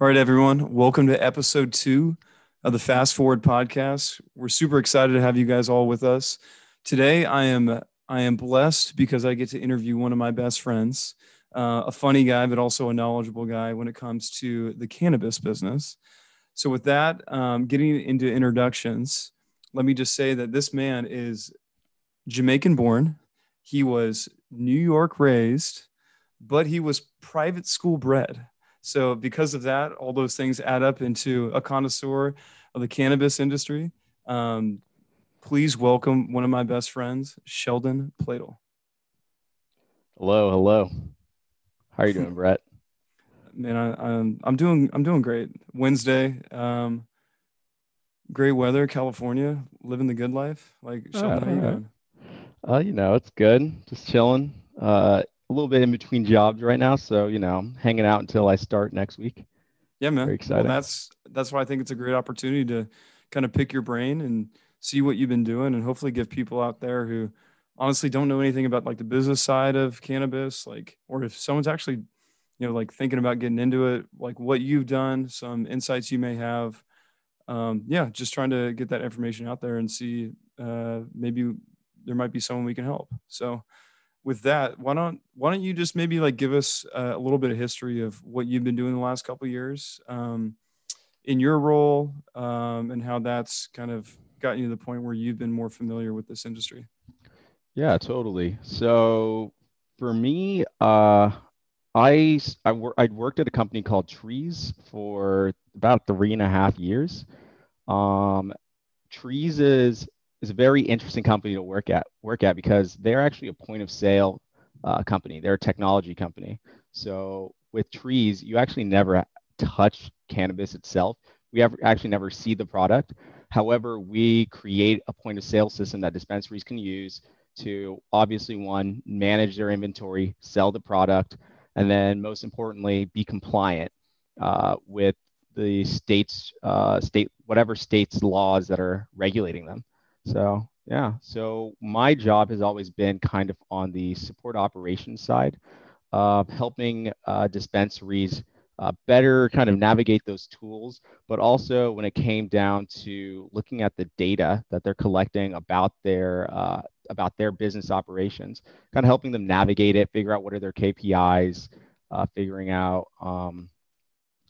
All right, everyone. Welcome to episode two of the Fast Forward podcast. We're super excited to have you guys all with us. Today I am I am blessed because I get to interview one of my best friends, uh, a funny guy, but also a knowledgeable guy when it comes to the cannabis business. So, with that, um, getting into introductions, let me just say that this man is Jamaican born. He was New York raised, but he was private school bred. So, because of that, all those things add up into a connoisseur of the cannabis industry. Um, please welcome one of my best friends, Sheldon Pladle. Hello, hello. How are you doing, Brett? Man, I, I'm I'm doing I'm doing great. Wednesday, um, great weather, California, living the good life. Like Sheldon, uh, how you doing? Uh, you know, it's good. Just chilling. Uh, a little bit in between jobs right now, so you know, hanging out until I start next week. Yeah, man. Very excited. Well, that's that's why I think it's a great opportunity to kind of pick your brain and see what you've been doing, and hopefully give people out there who honestly don't know anything about like the business side of cannabis, like, or if someone's actually, you know, like thinking about getting into it, like what you've done, some insights you may have. Um, yeah, just trying to get that information out there and see uh, maybe there might be someone we can help. So with that, why don't why don't you just maybe like give us a little bit of history of what you've been doing the last couple years um, in your role um, and how that's kind of gotten you to the point where you've been more familiar with this industry. Yeah, totally. So for me, uh, I I wor- I'd worked at a company called Treez for about three and a half years. Um, Treez is is a very interesting company to work at work at because they're actually a point of sale uh, company. They're a technology company. So with Treez, you actually never touch cannabis itself. We ever actually never see the product. However, we create a point of sale system that dispensaries can use to obviously one manage their inventory, sell the product, and then most importantly, be compliant uh, with the state's uh, state whatever state's laws that are regulating them. So yeah, so my job has always been kind of on the support operations side, uh, helping uh, dispensaries uh, better kind of navigate those tools, but also when it came down to looking at the data that they're collecting about their uh, about their business operations, kind of helping them navigate it, figure out what are their KPIs, uh, figuring out um,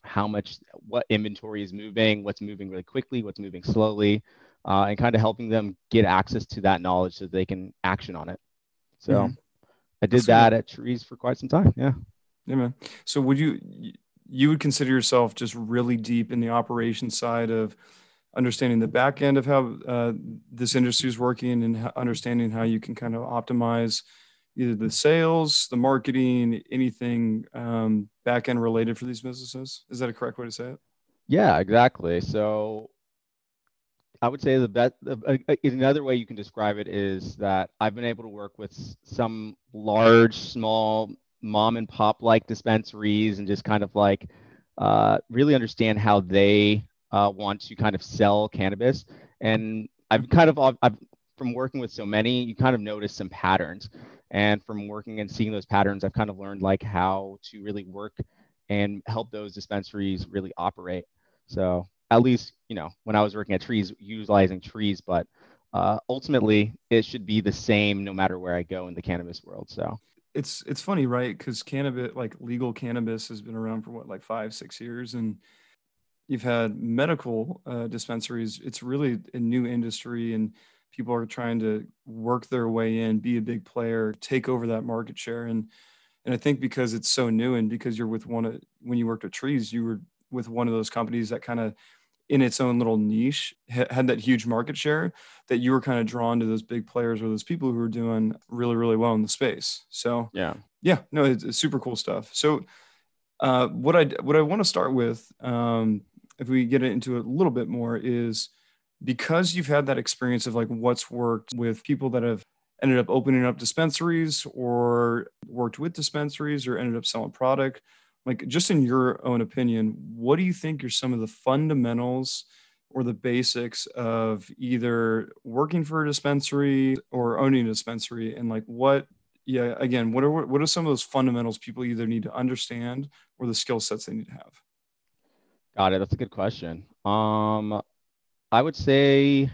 how much what inventory is moving, what's moving really quickly, what's moving slowly, uh, and kind of helping them get access to that knowledge so they can action on it. So mm-hmm. I did That's that cool. at Treez for quite some time. Yeah. Yeah, man. So would you you would consider yourself just really deep in the operation side of understanding the back end of how uh, this industry is working and understanding how you can kind of optimize either the sales, the marketing, anything um, back end related for these businesses. Is that a correct way to say it? Yeah, exactly. So I would say the best, another way you can describe it is that I've been able to work with some large, small, mom and pop like dispensaries and just kind of like uh, really understand how they uh, want to kind of sell cannabis. And I've kind of, I've, from working with so many, you kind of notice some patterns. And from working and seeing those patterns, I've kind of learned like how to really work and help those dispensaries really operate. So at least you know when I was working at Treez, utilizing Treez, but uh, ultimately it should be the same no matter where I go in the cannabis world. So it's it's funny, right? Because cannabis, like legal cannabis, has been around for what like five six years, and you've had medical uh, dispensaries. It's really a new industry, and people are trying to work their way in, be a big player, take over that market share, and and I think because it's so new, and because you're with one of when you worked at Treez, you were with one of those companies that kind of in its own little niche had that huge market share that you were kind of drawn to those big players or those people who were doing really really well in the space. So yeah. yeah no it's, it's super cool stuff. So uh, what i what i want to start with um, if we get into it a little bit more is because you've had that experience of like what's worked with people that have ended up opening up dispensaries or worked with dispensaries or ended up selling product like just in your own opinion what do you think are some of the fundamentals or the basics of either working for a dispensary or owning a dispensary and like what yeah again what are what are some of those fundamentals people either need to understand or the skill sets they need to have Got it. That's a good question. Um, I would say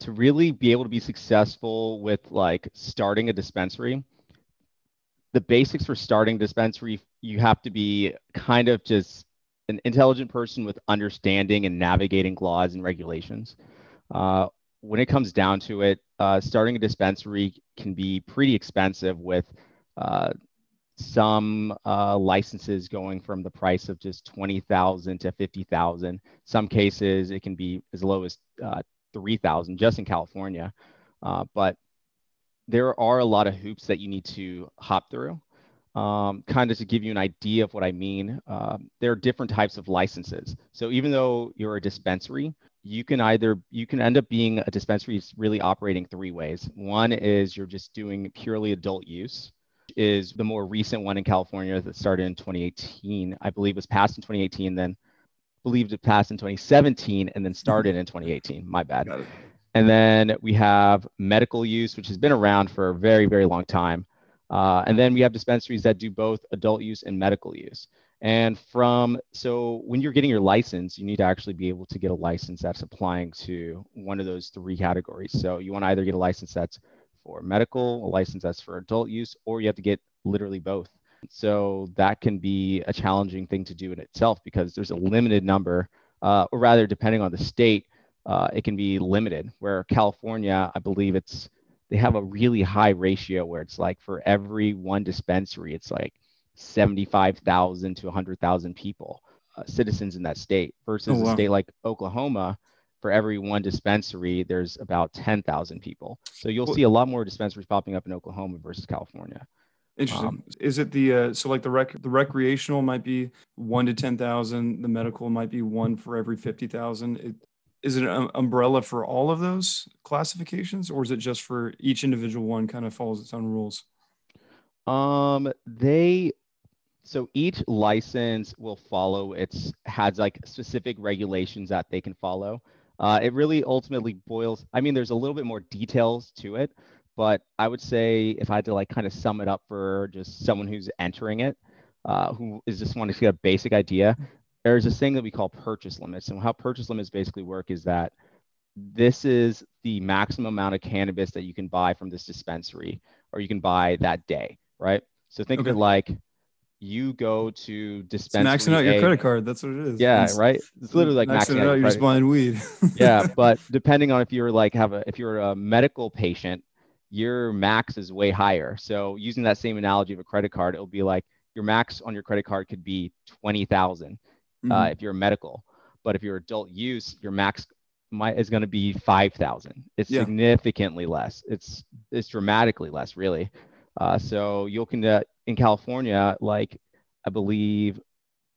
to really be able to be successful with like starting a dispensary, the basics for starting a dispensary, you have to be kind of just an intelligent person with understanding and navigating laws and regulations. Uh, when it comes down to it, uh, starting a dispensary can be pretty expensive with uh, some uh, licenses going from the price of just 20,000 to 50,000. Some cases it can be as low as uh, 3,000 just in California. Uh, but there are a lot of hoops that you need to hop through. Um, kind of to give you an idea of what I mean, um, there are different types of licenses. So even though you're a dispensary, you can either you can end up being a dispensary is really operating three ways. One is you're just doing purely adult use, is the more recent one in California that started in 2018. I believe was passed in 2018, then believed it passed in 2017, and then started in 2018. My bad. And then we have medical use, which has been around for a very, very long time. Uh, and then we have dispensaries that do both adult use and medical use. And from so when you're getting your license, you need to actually be able to get a license that's applying to one of those three categories. So you want to either get a license that's for medical, a license that's for adult use, or you have to get literally both. So that can be a challenging thing to do in itself because there's a limited number, uh, or rather, depending on the state, uh, it can be limited. Where California, I believe it's they have a really high ratio where it's like for every one dispensary, it's like 75,000 to 100,000 people, uh, citizens in that state, versus oh, wow. a state like Oklahoma, for every one dispensary, there's about 10,000 people. So you'll see a lot more dispensaries popping up in Oklahoma versus California. Interesting. Um, Is it the uh, so like the rec the recreational might be one to ten thousand, the medical might be one for every fifty thousand. Is it an umbrella for all of those classifications, or is it just for each individual one? Kind of follows its own rules. Um, they so each license will follow its has like specific regulations that they can follow. Uh, it really ultimately boils. I mean, there's a little bit more details to it, but I would say if I had to like kind of sum it up for just someone who's entering it, uh, who is just wanting to get a basic idea, there's this thing that we call purchase limits. And how purchase limits basically work is that this is the maximum amount of cannabis that you can buy from this dispensary or you can buy that day, right? So think okay. of it like you go to dispensary. It's maxing out your credit card. That's what it is. Yeah, it's, right. It's literally like maxing, maxing out. You're just buying weed. yeah, but depending on if you're like have a if you're a medical patient, your max is way higher. So using that same analogy of a credit card, it'll be like your max on your credit card could be twenty thousand mm-hmm. uh, if you're medical, but if you're adult use, your max might is going to be five thousand. It's yeah. significantly less. It's it's dramatically less, really. Uh, so you'll can uh, in California, like I believe,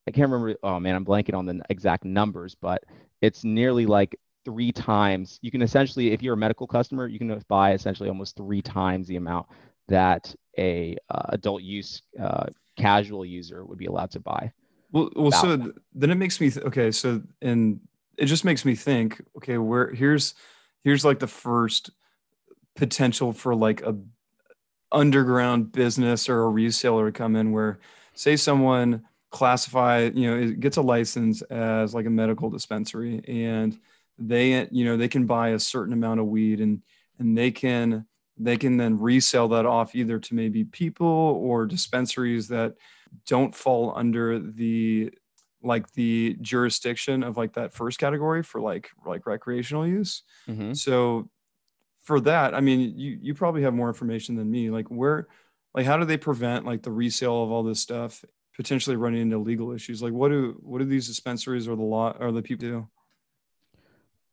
I can't remember. Oh man, I'm blanking on the exact numbers, but it's nearly like three times. You can essentially, if you're a medical customer, you can buy essentially almost three times the amount that a uh, adult use uh, casual user would be allowed to buy. Well, well, so th- then it makes me th- okay. So and it just makes me think. Okay, where here's here's like the first potential for like a underground business or a reseller to come in where say someone classify you know it gets a license as like a medical dispensary and they you know they can buy a certain amount of weed and and they can they can then resell that off either to maybe people or dispensaries that don't fall under the like the jurisdiction of like that first category for like like recreational use mm-hmm. so for that, I mean, you you probably have more information than me. Like where, like how do they prevent like the resale of all this stuff potentially running into legal issues? Like what do what do these dispensaries or the law or the people do?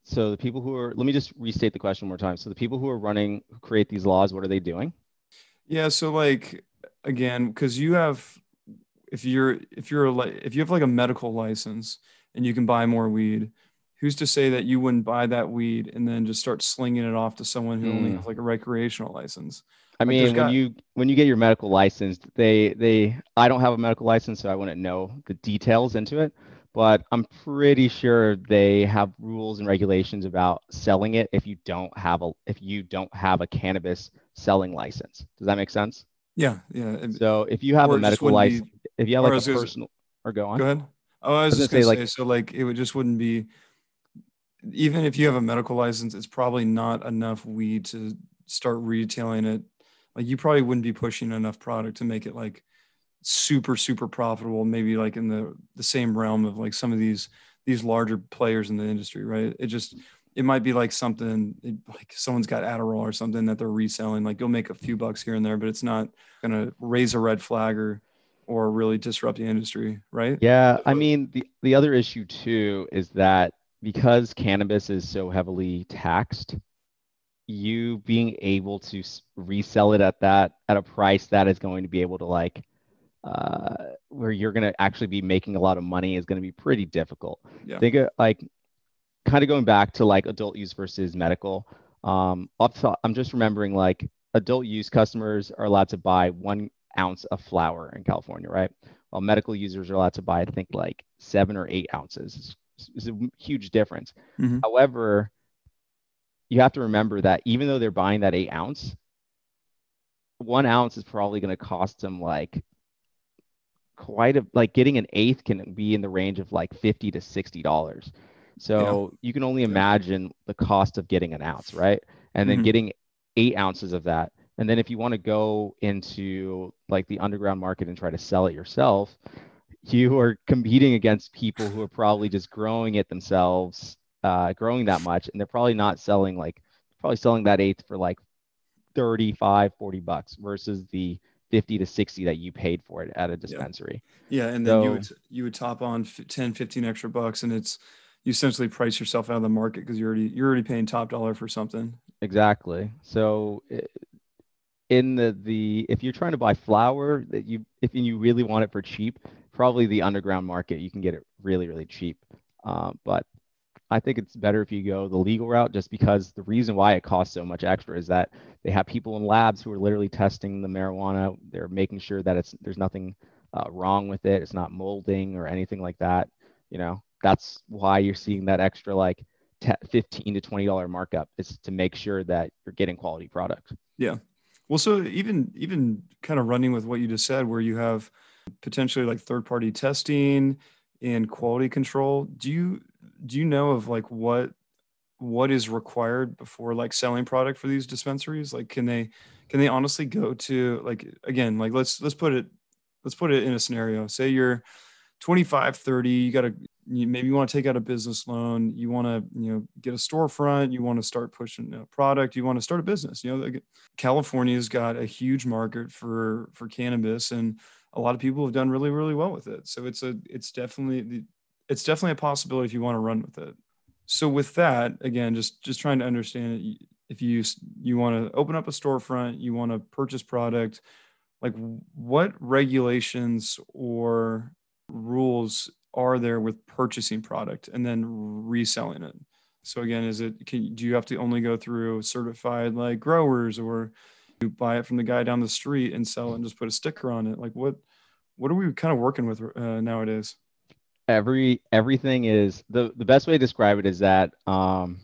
So the people who are let me just restate the question one more time. So the people who are running who create these laws, what are they doing? Yeah, so like again, because you have if you're if you're a, if you have like a medical license and you can buy more weed, who's to say that you wouldn't buy that weed and then just start slinging it off to someone who mm. only has like a recreational license? I like mean, when got... you when you get your medical license, they they I don't have a medical license, so I wouldn't know the details into it. But I'm pretty sure they have rules and regulations about selling it if you don't have a if you don't have a cannabis selling license. Does that make sense? Yeah, yeah. So if you have a medical license, be, if you have like a personal, or go on. Go ahead. Oh, I was, was just gonna gonna say, say, like- so like it would just wouldn't be even if you have a medical license, it's probably not enough weed to start retailing it. Like you probably wouldn't be pushing enough product to make it like super super profitable. Maybe like in the the same realm of like some of these these larger players in the industry, right? It just it might be like something like someone's got Adderall or something that they're reselling. Like you'll make a few bucks here and there, but it's not gonna raise a red flag or or really disrupt the industry, right? Yeah, I mean the the other issue too is that because cannabis is so heavily taxed, you being able to resell it at that at a price that is going to be able to like uh, where you're going to actually be making a lot of money is going to be pretty difficult. Yeah. Think of like kind of going back to like adult use versus medical. Um, off the top, I'm just remembering like adult use customers are allowed to buy one ounce of flower in California, right? While medical users are allowed to buy, I think like seven or eight ounces. It's, it's a huge difference. Mhm. However, you have to remember that even though they're buying that eight ounce, one ounce is probably going to cost them like quite a like getting an eighth can be in the range of like 50 to 60 dollars so you can only Yeah. imagine the cost of getting an ounce right? And then Mhm. getting eight ounces of that. And then if you want to go into like the underground market and try to sell it yourself you are competing against people who are probably just growing it themselves uh, growing that much. And they're probably not selling like probably selling that eighth for like 35 40 bucks versus the 50 to 60 that you paid for it at a dispensary. Yeah, and then you would you would top on f- 10, 15 extra bucks, and it's you essentially price yourself out of the market because you're already you're already paying top dollar for something. exactly so in the the if you're trying to buy flour that you if you really want it for cheap probably the underground market you can get it really really cheap um, but I think it's better if you go the legal route just because the reason why it costs so much extra is that they have people in labs who are literally testing the marijuana. They're making sure that it's there's nothing uh, wrong with it. It's not molding or anything like that. You know, that's why you're seeing that extra like te- 15 to 20 dollar markup is to make sure that you're getting quality product. Yeah. Well, so even even kind of running with what you just said, where you have potentially like third party testing and quality control. Do you do you know of like what what is required before like selling product for these dispensaries? Like, can they can they honestly go to like again like let's let's put it let's put it in a scenario. Say you're 25, 30, you got to you, maybe you want to take out a business loan, you want to you know get a storefront, you want to start pushing a product, you want to start a business. You know, California's got a huge market for for cannabis, and a lot of people have done really really well with it. So it's a it's definitely it's definitely a possibility if you want to run with it. So with that, again, just just trying to understand it. If you you want to open up a storefront, you want to purchase product, like what regulations or rules are there with purchasing product and then reselling it? So again, is it can do you have to only go through certified like growers or you buy it from the guy down the street and sell it and just put a sticker on it? Like what what are we kind of working with uh, nowadays? every everything is the the best way to describe it is that um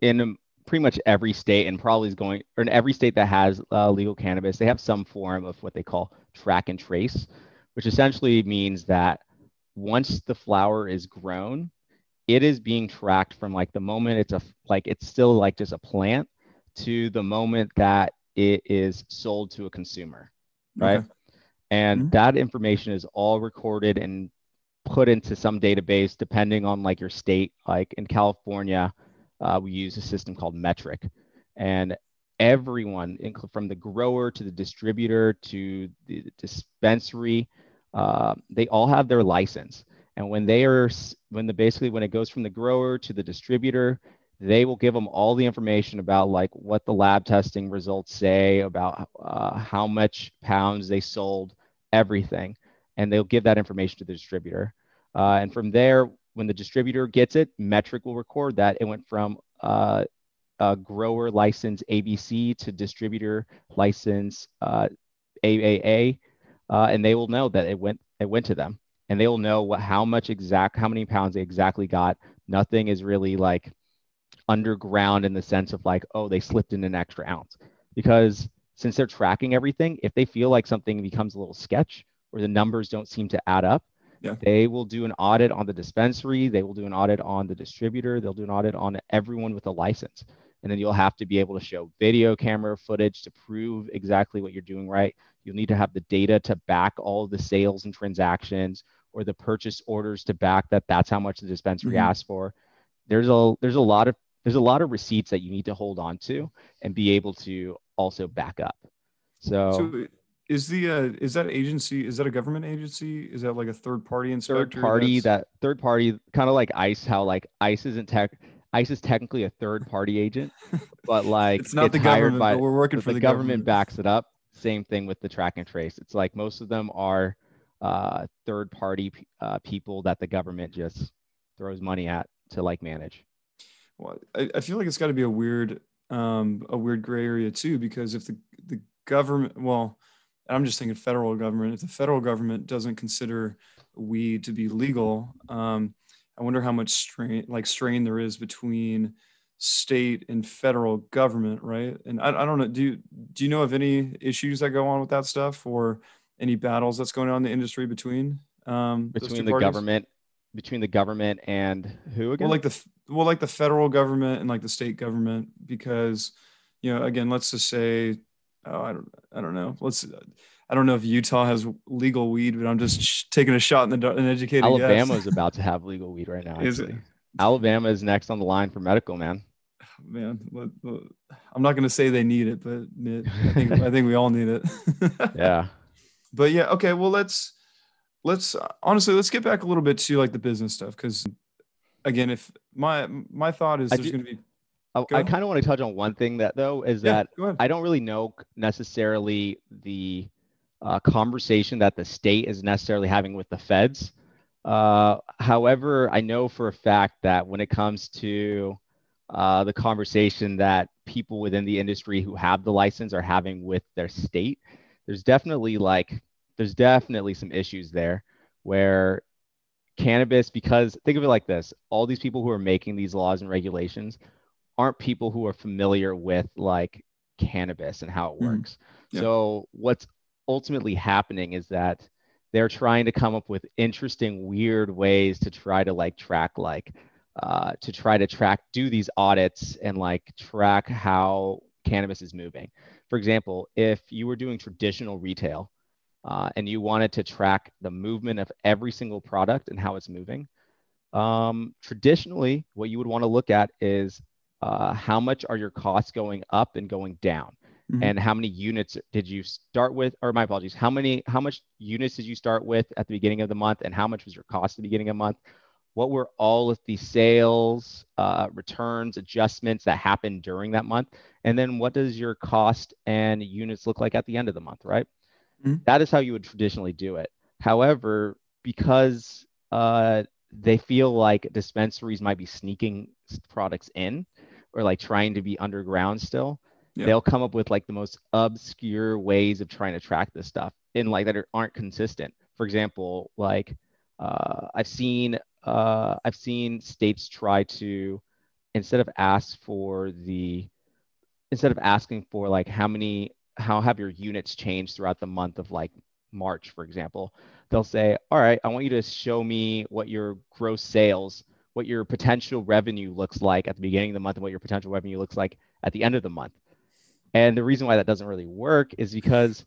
in pretty much every state and probably is going or in every state that has uh, legal cannabis they have some form of what they call track and trace which essentially means that once the flower is grown it is being tracked from like the moment it's a like it's still like just a plant to the moment that it is sold to a consumer right Okay. and Mhm. that information is all recorded and put into some database depending on like your state like in california uh, we use a system called Metrc and everyone from the grower to the distributor to the dispensary uh, they all have their license. And when they are when the basically when it goes from the grower to the distributor they will give them all the information about like what the lab testing results say about uh, how much pounds they sold everything. And they'll give that information to the distributor. Uh, and from there, when the distributor gets it, Metrc will record that. It went from uh, a grower license ABC to distributor license uh, AAA, uh, and they will know that it went it went to them, and they will know what how much exact how many pounds they exactly got. Nothing is really like underground in the sense of like oh they slipped in an extra ounce because since they're tracking everything, if they feel like something becomes a little sketch or the numbers don't seem to add up, Yeah. They will do an audit on the dispensary, they will do an audit on the distributor, they'll do an audit on everyone with a license. And then you'll have to be able to show video camera footage to prove exactly what you're doing right. You'll need to have the data to back all the sales and transactions or the purchase orders to back that that's how much the dispensary Mhm. asked for. There's a there's a lot of there's a lot of receipts that you need to hold on to and be able to also back up. So, So is the uh, is that agency is that a government agency? Is that like a third party inspector? third party that's- that third party kind of like ICE how like ICE isn't tech ICE is technically a third party agent, but like it's not the hired government, by but we're working for the, the, government, backs it up. Same thing with the track and trace. It's like most of them are uh, third party uh, people that the government just throws money at to like manage. Well, I, I feel like it's got to be a weird, um, a weird gray area too, because if the the government, well, I'm just thinking federal government. If the federal government doesn't consider weed to be legal, um, I wonder how much strain, like strain, there is between state and federal government, right? And I, I don't know. Do you do you know of any issues that go on with that stuff, or any battles that's going on in the industry between um, Between the parties? government, between the government and who again? well like the well like the federal government and like the state government because you know again let's just say oh i don't i don't know let's i don't know if utah has legal weed but i'm just sh- taking a shot in the dark an educated Alabama is about to have legal weed right now. Is it? Alabama is next on the line for medical, man. man i'm not going to say they need it but it, I, think, I think we all need it Yeah. but yeah okay well let's let's honestly let's get back a little bit to like the business stuff because again if my my thought is I there's going to be I, Go I kind of want to touch on one thing that though is yeah, that. I don't really know necessarily the uh, conversation that the state is necessarily having with the feds. Uh, however, I know for a fact that when it comes to uh, the conversation that people within the industry who have the license are having with their state, there's definitely like there's definitely some issues there where cannabis because think of it like this all these people who are making these laws and regulations aren't people who are familiar with like cannabis and how it Mhm. works. Yeah. So what's ultimately happening is that they're trying to come up with interesting, weird ways to try to like track like uh, to try to track do these audits and like track how cannabis is moving. For example, if you were doing traditional retail uh, and you wanted to track the movement of every single product and how it's moving, um, traditionally, what you would want to look at is uh, how much are your costs going up and going down Mhm. and how many units did you start with? Or my apologies how many how much units did you start with at the beginning of the month? And how much was your cost at the beginning of the month? What were all of the sales uh, returns adjustments that happened during that month? And then what does your cost and units look like at the end of the month right? Mhm. That is how you would traditionally do it. However because uh, they feel like dispensaries might be sneaking products in or like trying to be underground still Yeah. they'll come up with like the most obscure ways of trying to track this stuff in like that are, aren't consistent for example like uh, i've seen uh, i've seen states try to instead of ask for the instead of asking for like how many how have your units changed throughout the month of like march for example they'll say all right i want you to show me what your gross sales what your potential revenue looks like at the beginning of the month and what your potential revenue looks like at the end of the month and the reason why that doesn't really work is because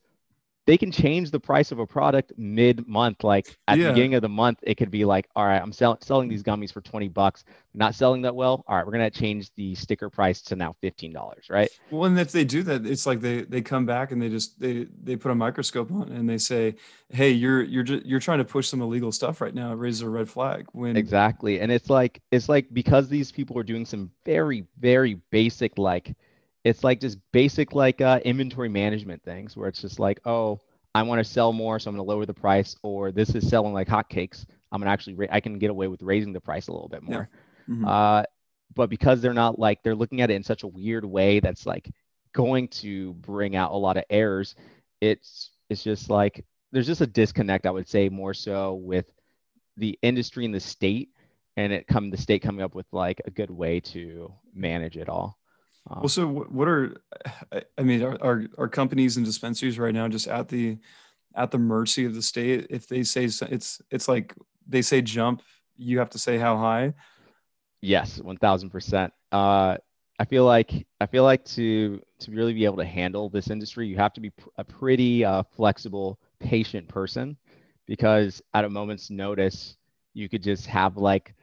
they can change the price of a product mid month. Like at Yeah. the beginning of the month, it could be like, all right, I'm sell- selling these gummies for 20 bucks, not selling that well. All right, we're going to change the sticker price to now $15, right? Well, and if they do that, it's like they they come back and they just they they put a microscope on and they say, "Hey, you're you're just, you're trying to push some illegal stuff right now." It raises a red flag. When Exactly. And it's like, it's like because these people are doing some very, very basic, like, it's like just basic, like uh, inventory management things where it's just like, oh, I want to sell more, so I'm going to lower the price, or this is selling like hotcakes. I'm going to actually, ra- I can get away with raising the price a little bit Yeah. more. Mhm. Uh, but because they're not like, they're looking at it in such a weird way that's like going to bring out a lot of errors. It's, it's just like, there's just a disconnect, I would say, more so with the industry and the state and it come the state coming up with like a good way to manage it all. Well, so what, are I- mean, are, are are companies and dispensaries right now just at the at the mercy of the state? If they say it's it's like they say jump you have to say how high? Yes 1000% uh, i feel like i feel like to to really be able to handle this industry you have to be pr- a pretty uh, flexible patient person because at a moment's notice you could just have like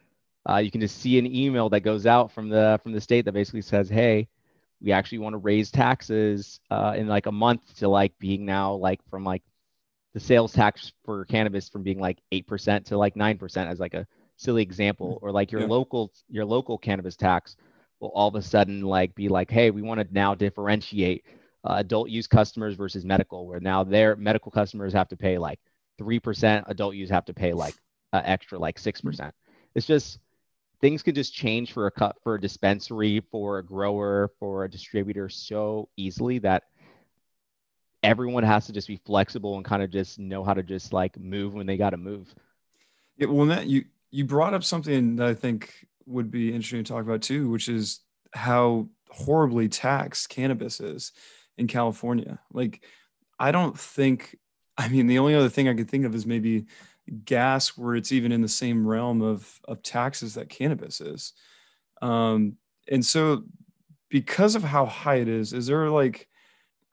uh, you can just see an email that goes out from the from the state that basically says hey we actually want to raise taxes uh, in like a month to like being now like from like the sales tax for cannabis from being like 8% to like 9% as like a silly example. Or like your yeah. local your local cannabis tax will all of a sudden like be like hey we want to now differentiate uh, adult use customers versus medical where now their medical customers have to pay like 3% adult use have to pay like uh, extra like 6% it's just things can just change for a cut for a dispensary for a grower for a distributor so easily that everyone has to just be flexible and kind of just know how to just like move when they got to move. Yeah well Matt, you you brought up something that i think would be interesting to talk about too which is how horribly taxed cannabis is in california. Like i don't think i mean the only other thing i could think of is maybe gas where it's even in the same realm of of taxes that cannabis is. Um and so because of how high it is is there like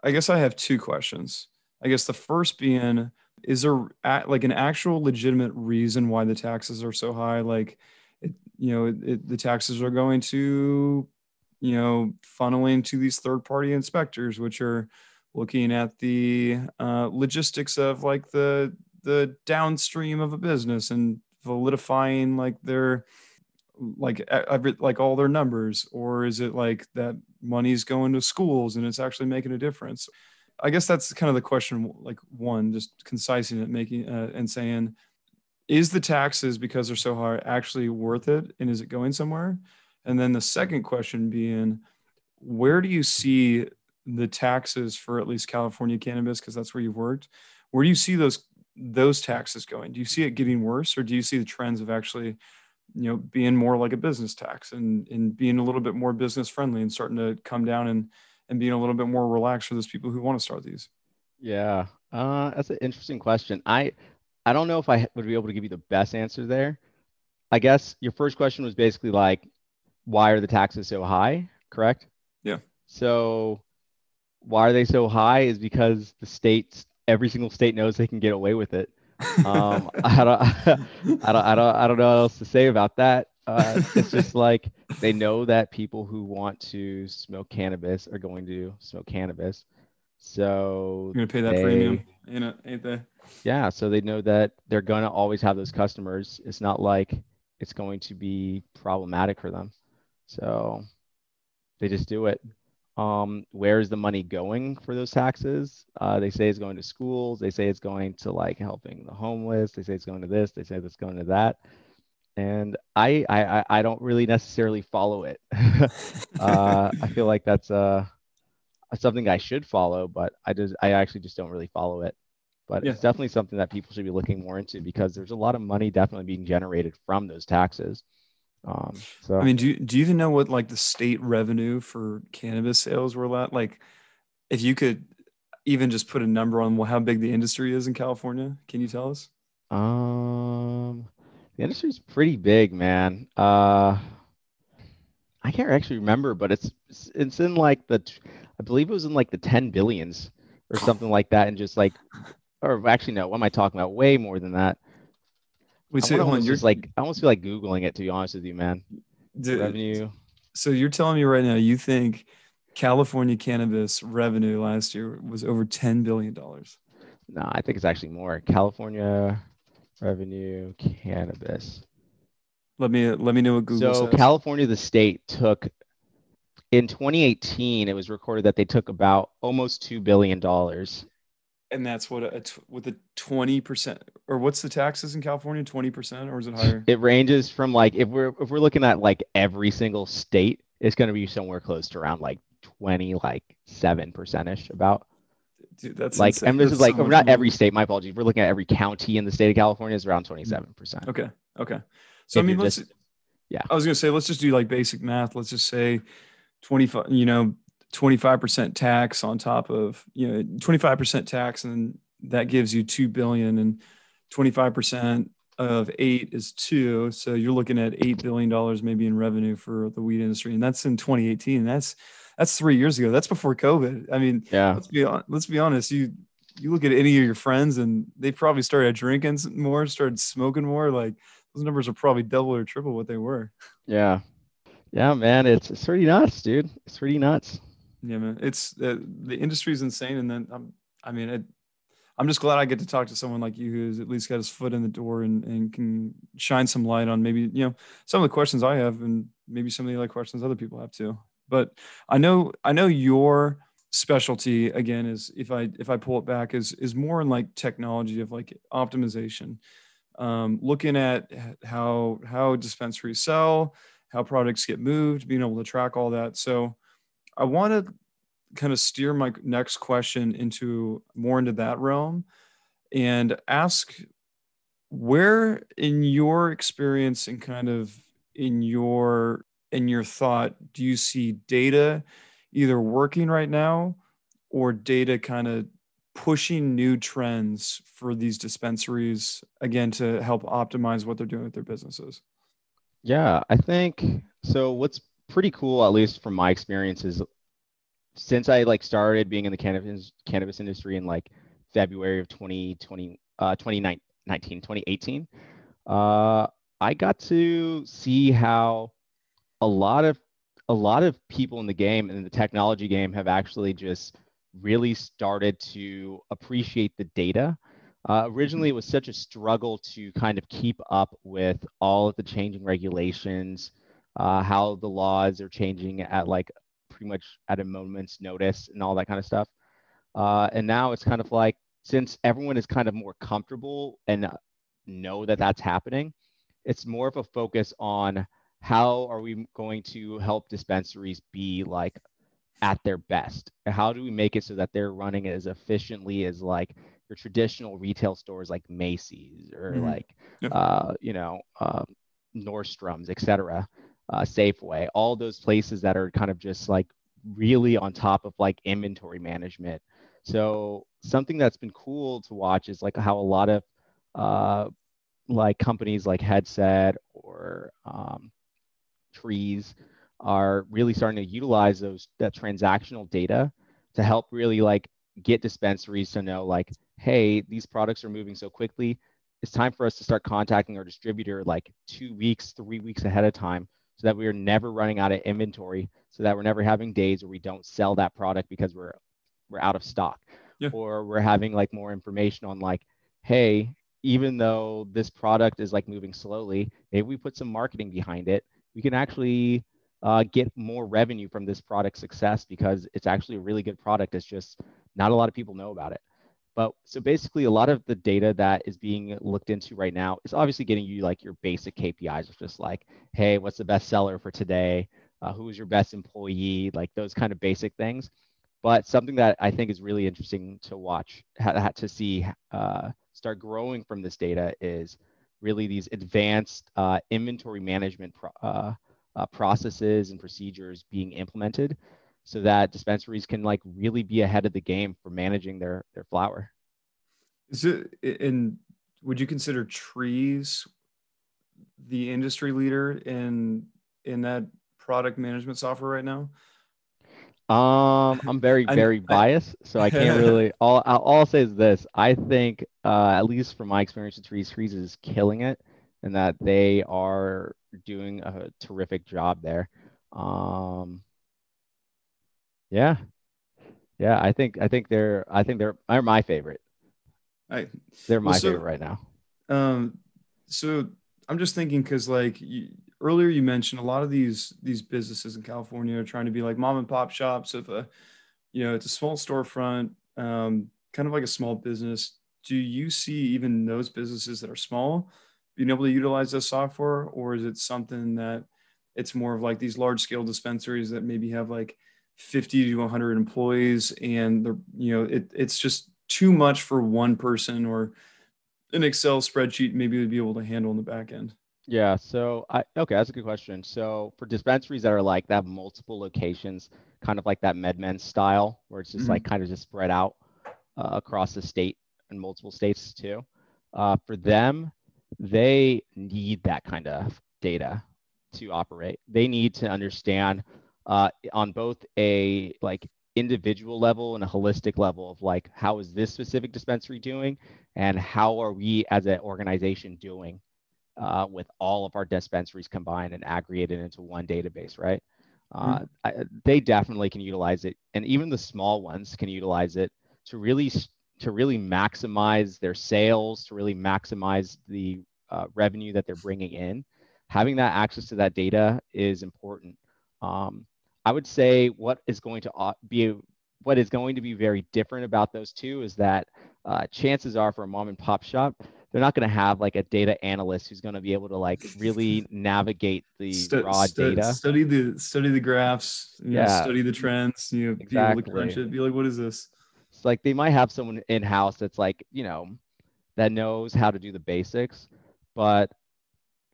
i guess i have two questions. I guess the first being is there like an actual legitimate reason why the taxes are so high? Like it, you know it, it, the taxes are going to you know funneling to these third party inspectors which are looking at the uh, logistics of like the the downstream of a business and validifying like their like every like all their numbers or is it like that money's going to schools and it's actually making a difference? I guess that's kind of the question like one just concising it making uh, and saying is the taxes because they're so high actually worth it and is it going somewhere? And then the second question being where do you see the taxes for at least california cannabis? Because that's where you've worked. Where do you see those those taxes going? Do you see it getting worse, or do you see the trends of actually, you know, being more like a business tax and and being a little bit more business friendly and starting to come down and and being a little bit more relaxed for those people who want to start these? Yeah, uh, that's an interesting question. I I don't know if I would be able to give you the best answer there. I guess your first question was basically like, why are the taxes so high? Correct? Yeah. So why are they so high is because the states every single state knows they can get away with it. Um, I don't, I don't, I don't, I don't know what else to say about that. Uh, it's just like they know that people who want to smoke cannabis are going to smoke cannabis. So you're gonna pay that they, premium, ain't it? Ain't they? Yeah. So they know that they're gonna always have those customers. It's not like it's going to be problematic for them. So they just do it. Um, where is the money going for those taxes? Uh, they say it's going to schools. They say it's going to like helping the homeless. They say it's going to this. They say it's going to that. And I I, I don't really necessarily follow it. uh, I feel like that's uh, something I should follow, but I just I actually just don't really follow it. But yeah. it's definitely something that people should be looking more into because there's a lot of money definitely being generated from those taxes. Um, so I mean, do you, do you even know what like the state revenue for cannabis sales were at? Like, if you could even just put a number on how big the industry is in California, can you tell us? Um, the industry is pretty big, man. Uh, I can't actually remember, but it's it's in like the, I believe it was in like the ten billions or something like that, and just like, or actually no, what am I talking about? Way more than that. We say, hold on, you're like I almost feel like googling it to be honest with you, man. Dude, revenue. So you're telling me right now you think California cannabis revenue last year was over ten billion dollars? No, I think it's actually more. California revenue cannabis. Let me let me know what Google so says. California, the state, took in 2018. It was recorded that they took about almost two billion dollars and that's what a, with a 20% or what's the taxes in California? 20% or is it higher? It ranges from like if we're if we're looking at like every single state it's going to be somewhere close to around like 20 like 7 percentish about. Dude, that's like insane. and this that's is like so not money. every state my apologies we're looking at every county in the state of California is around 27 percent. Okay okay. So if I mean let's just, yeah. I was gonna say let's just do like basic math let's just say 25 you know 25% tax on top of you know 25% tax and that gives you 2 billion and 25% of eight is two. So you're looking at $8 billion maybe in revenue for the weed industry. And that's in 2018. That's, that's three years ago. That's before COVID. I mean, yeah, let's be, let's be honest. You, you look at any of your friends and they probably started drinking more, started smoking more. Like those numbers are probably double or triple what they were. Yeah. Yeah, man. It's, it's pretty nuts, dude. It's pretty nuts. Yeah, man. It's uh, the industry's insane. And then, um, I mean, it, I'm just glad I get to talk to someone like you who's at least got his foot in the door and, and can shine some light on maybe, you know, some of the questions I have and maybe some of the other questions other people have too. But I know, I know your specialty again is if I, if I pull it back is, is more in like technology of like optimization, um, looking at how, how dispensaries sell, how products get moved, being able to track all that. So I want to kind of steer my next question into more into that realm and ask where in your experience and kind of in your in your thought do you see data either working right now or data kind of pushing new trends for these dispensaries again to help optimize what they're doing with their businesses? Yeah i think so what's pretty cool at least from my experience is since I like started being in the cannabis cannabis industry in like February of 2020, uh, 2019, 2018, uh, I got to see how a lot of a lot of people in the game and in the technology game have actually just really started to appreciate the data. Uh, originally, it was such a struggle to kind of keep up with all of the changing regulations, uh, how the laws are changing at like pretty much at a moment's notice and all that kind of stuff. Uh, and now it's kind of like since everyone is kind of more comfortable and know that that's happening, it's more of a focus on how are we going to help dispensaries be like at their best? How do we make it so that they're running as efficiently as like your traditional retail stores like Macy's or mm-hmm. like yep. uh, you know um, Nordstrom's, etc uh, Safeway, all those places that are kind of just like really on top of like inventory management. So something that's been cool to watch is like how a lot of uh, like companies like Headset or um, Treez are really starting to utilize those that transactional data to help really like get dispensaries to know like, hey, these products are moving so quickly. It's time for us to start contacting our distributor like two weeks, three weeks ahead of time so that we are never running out of inventory, so that we're never having days where we don't sell that product because we're we're out of stock. Yeah. Or we're having like more information on like, hey, even though this product is like moving slowly, if we put some marketing behind it, we can actually uh, get more revenue from this product success because it's actually a really good product. It's just not a lot of people know about it. But so basically, a lot of the data that is being looked into right now is obviously getting you like your basic KPIs of just like, hey, what's the best seller for today? Uh, who is your best employee? Like those kind of basic things. But something that I think is really interesting to watch, ha- to see uh, start growing from this data is really these advanced uh, inventory management pro- uh, uh, processes and procedures being implemented so that dispensaries can like really be ahead of the game for managing their their flower. Is it and would you consider Treez the industry leader in in that product management software right now? Um, I'm very very biased, so I can't really. All all I'll say is this: I think, uh, at least from my experience with Treez, Treez is killing it, and that they are doing a terrific job there. Um, yeah, yeah. I think I think they're I think they're are my favorite. I they're my well, so, favorite right now. Um, so I'm just thinking because like you, earlier you mentioned a lot of these these businesses in California are trying to be like mom and pop shops of a you know it's a small storefront, um, kind of like a small business. Do you see even those businesses that are small being able to utilize this software, or is it something that it's more of like these large scale dispensaries that maybe have like 50 to 100 employees and the you know it, it's just too much for one person or an excel spreadsheet maybe would be able to handle in the back end yeah so i okay that's a good question so for dispensaries that are like that have multiple locations kind of like that MedMen style where it's just mm-hmm. like kind of just spread out uh, across the state and multiple states too. Uh, for them, they need that kind of data to operate. They need to understand uh, on both a like individual level and a holistic level of like how is this specific dispensary doing and how are we as an organization doing uh, with all of our dispensaries combined and aggregated into one database right? Uh, mm-hmm. I, they definitely can utilize it and even the small ones can utilize it to really to really maximize their sales to really maximize the uh, revenue that they're bringing in. Having that access to that data is important. Um, I would say what is going to uh, be what is going to be very different about those two is that uh, chances are for a mom and pop shop, they're not going to have like a data analyst who's going to be able to like really navigate the stu- raw stu- data. Study the study the graphs. yeah. Know, study the trends. You know, exactly. be able to crunch it. Be like, what is this? It's like they might have someone in house that's like you know that knows how to do the basics, but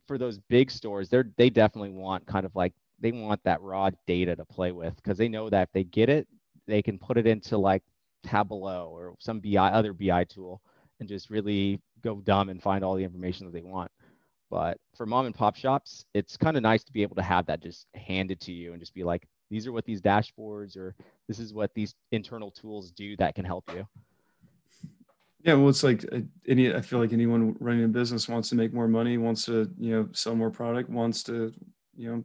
for those big stores, they're they definitely want kind of like they want that raw data to play with because they know that if they get it, they can put it into like Tableau or some BI other BI tool and just really go dumb and find all the information that they want. But for mom and pop shops, it's kind of nice to be able to have that just handed to you and just be like, these are what these dashboards or this is what these internal tools do that can help you. Yeah, well, it's like uh, any. I feel like anyone running a business wants to make more money, wants to you know sell more product, wants to you know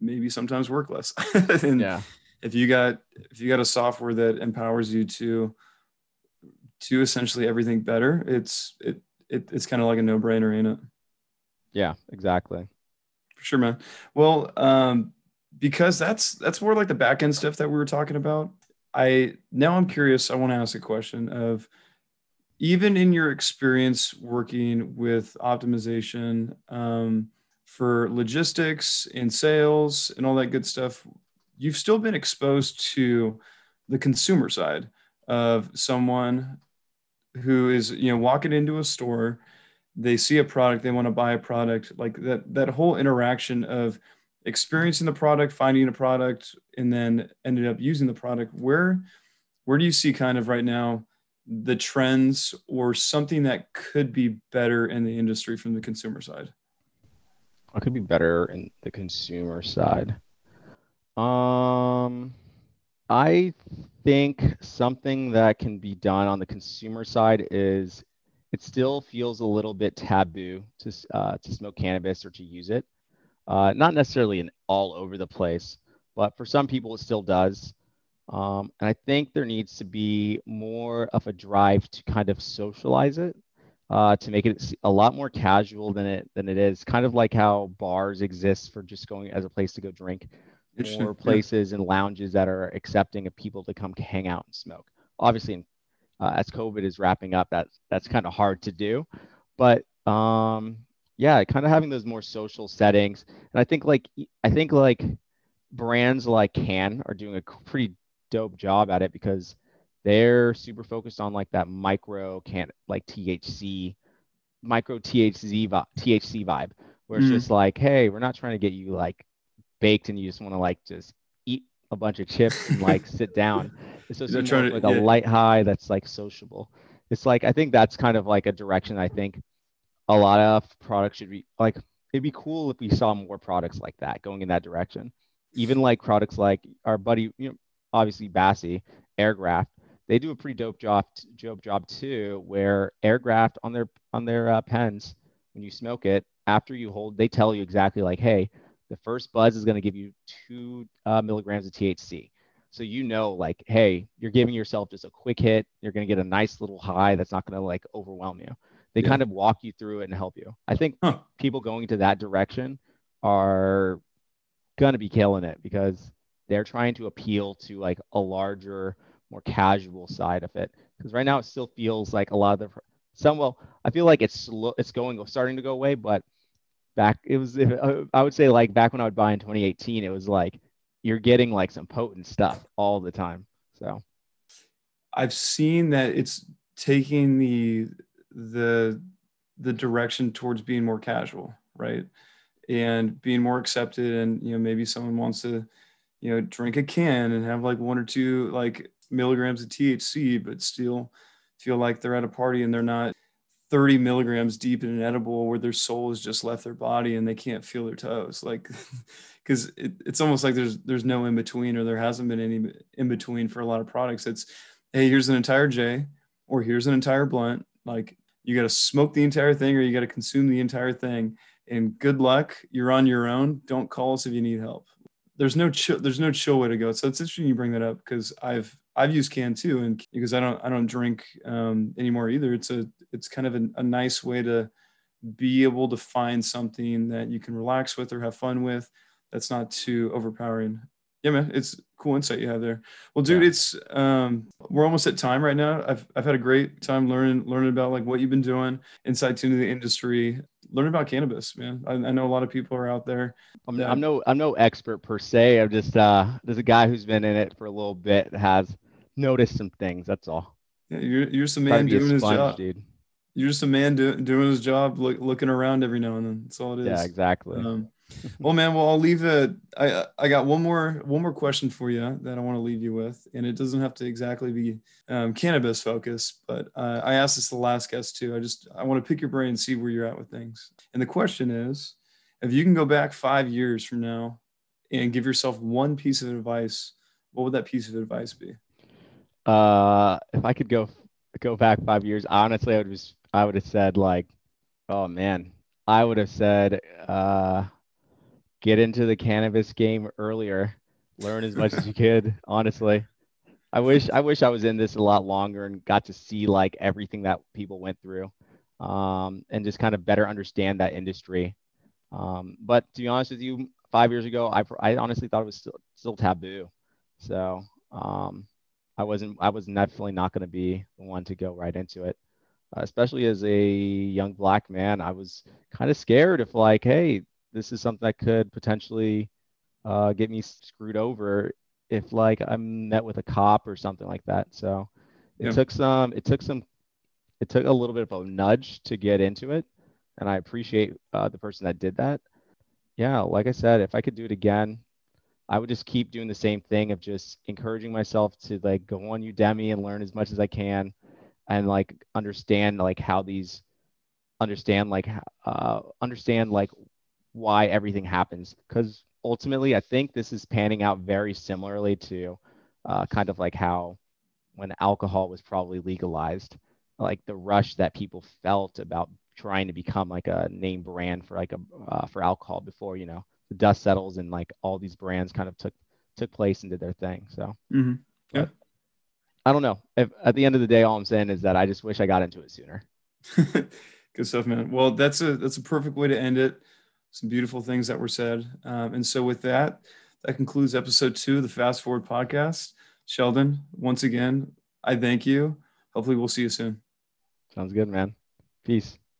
maybe sometimes work less. and yeah. if you got if you got a software that empowers you to to essentially everything better, it's it, it it's kind of like a no brainer, ain't it? Yeah, exactly. For sure, man. Well, um, because that's that's more like the back end stuff that we were talking about. I now I'm curious. I want to ask a question of even in your experience working with optimization, um, for logistics and sales and all that good stuff, you've still been exposed to the consumer side of someone who is, you know, walking into a store, they see a product, they want to buy a product, like that that whole interaction of experiencing the product, finding a product, and then ended up using the product. Where where do you see kind of right now the trends or something that could be better in the industry from the consumer side? What could be better in the consumer side? Um, I think something that can be done on the consumer side is it still feels a little bit taboo to uh, to smoke cannabis or to use it. Uh, not necessarily in all over the place, but for some people it still does. Um, and I think there needs to be more of a drive to kind of socialize it uh, to make it a lot more casual than it than it is. Kind of like how bars exist for just going as a place to go drink, more places yeah. and lounges that are accepting of people to come hang out and smoke. Obviously, uh, as COVID is wrapping up, that's that's kind of hard to do, but um, yeah, kind of having those more social settings. And I think like I think like brands like Cann are doing a pretty dope job at it because they're super focused on like that micro can like THC, micro THC vibe, THC vibe, where it's mm. just like, hey, we're not trying to get you like baked and you just want to like just eat a bunch of chips and like sit down. It's just like to, a light high that's like sociable. It's like I think that's kind of like a direction I think a lot of products should be like it'd be cool if we saw more products like that going in that direction. Even like products like our buddy, you know, obviously Bassy, Airgraft, they do a pretty dope job job job too, where airgraft on their on their uh, pens when you smoke it after you hold, they tell you exactly like, hey, the first buzz is going to give you two uh, milligrams of THC. So you know, like, hey, you're giving yourself just a quick hit. You're going to get a nice little high that's not going to like overwhelm you. They yeah. kind of walk you through it and help you. I think huh. people going to that direction are going to be killing it because they're trying to appeal to like a larger more casual side of it because right now it still feels like a lot of the some well i feel like it's slow it's going starting to go away but back it was uh, i would say like back when i would buy in 2018 it was like you're getting like some potent stuff all the time so. I've seen that it's taking the the the direction towards being more casual right? And being more accepted and you know maybe someone wants to you know drink a can and have like one or two like milligrams of THC, but still feel like they're at a party and they're not 30 milligrams deep in an edible where their soul has just left their body and they can't feel their toes. Like because it, it's almost like there's there's no in between or there hasn't been any in between for a lot of products. It's hey here's an entire j or here's an entire blunt. Like you got to smoke the entire thing or you got to consume the entire thing. And good luck. You're on your own. Don't call us if you need help. There's no chill there's no chill way to go. So it's interesting you bring that up because i've i've used Cann too and because i don't i don't drink um, anymore either it's a it's kind of a, a nice way to be able to find something that you can relax with or have fun with that's not too overpowering yeah man it's cool insight you have there well dude yeah. it's um we're almost at time right now i've i've had a great time learning learning about like what you've been doing insights into the industry learn about cannabis, man. I, I, know a lot of people are out there. I'm, I'm, no I'm no expert per se. I'm just uh there's a guy who's been in it for a little bit has noticed some things. That's all. Yeah, you're you're just a man doing sponge, his job, dude. You're just a man do, doing his job, look, looking around every now and then. That's all it is. Yeah, exactly. Um, well, man, well, I'll leave it. I I got one more one more question for you that I want to leave you with, and it doesn't have to exactly be um, cannabis focused, but uh, I asked this the last guest too. I just I want to pick your brain and see where you're at with things. And the question is, if you can go back five years from now and give yourself one piece of advice, what would that piece of advice be? Uh, if I could go go back five years, honestly, I would just I would have said like, oh man, I would have said. Uh, get into the cannabis game earlier. Learn as much as you could, honestly. I wish I wish I was in this a lot longer and got to see like everything that people went through, um, and just kind of better understand that industry. Um, but to be honest with you, five years ago, I, I honestly thought it was still, still taboo. So um, I wasn't I was definitely not going to be the one to go right into it. Uh, especially as a young black man, I was kind of scared if like, hey, this is something that could potentially uh, get me screwed over if like I'm met with a cop or something like that. So it yeah. took some, it took some, it took a little bit of a nudge to get into it, and I appreciate uh, the person that did that. Yeah, like I said, if I could do it again, I would just keep doing the same thing of just encouraging myself to like go on Udemy and learn as much as I can, and like understand like how these understand like uh, understand like why everything happens. Because ultimately i think this is panning out very similarly to uh, kind of like how when alcohol was probably legalized like the rush that people felt about trying to become like a name brand for like a uh, for alcohol before you know the dust settles and like all these brands kind of took took place and did their thing so mm-hmm. yeah i don't know if at the end of the day all i'm saying is that i just wish i got into it sooner good stuff man well that's a that's a perfect way to end it some beautiful things that were said. Um, and so, with that, that concludes episode two of the Fast Forward podcast. Sheldon, once again, I thank you. Hopefully, we'll see you soon. Sounds good, man. Peace.